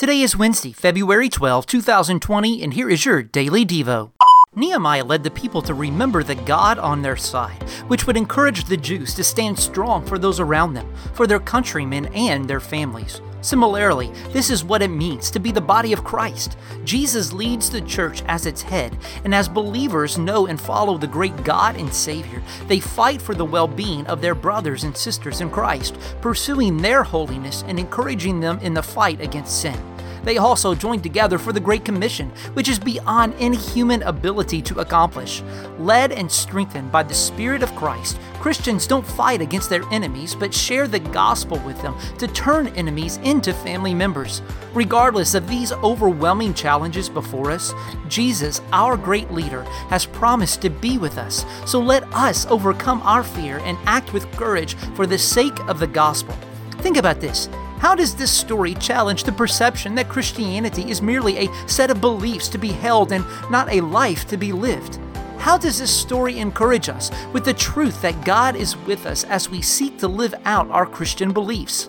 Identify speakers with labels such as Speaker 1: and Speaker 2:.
Speaker 1: Today is Wednesday, February 12, 2020, and here is your Daily Devo. Nehemiah led the people to remember the God on their side, which would encourage the Jews to stand strong for those around them, for their countrymen and their families. Similarly, this is what it means to be the body of Christ. Jesus leads the church as its head, and as believers know and follow the great God and Savior, they fight for the well being of their brothers and sisters in Christ, pursuing their holiness and encouraging them in the fight against sin. They also joined together for the Great Commission, which is beyond any human ability to accomplish. Led and strengthened by the Spirit of Christ, Christians don't fight against their enemies, but share the gospel with them to turn enemies into family members. Regardless of these overwhelming challenges before us, Jesus, our great leader, has promised to be with us. So let us overcome our fear and act with courage for the sake of the gospel. Think about this. How does this story challenge the perception that Christianity is merely a set of beliefs to be held and not a life to be lived? How does this story encourage us with the truth that God is with us as we seek to live out our Christian beliefs?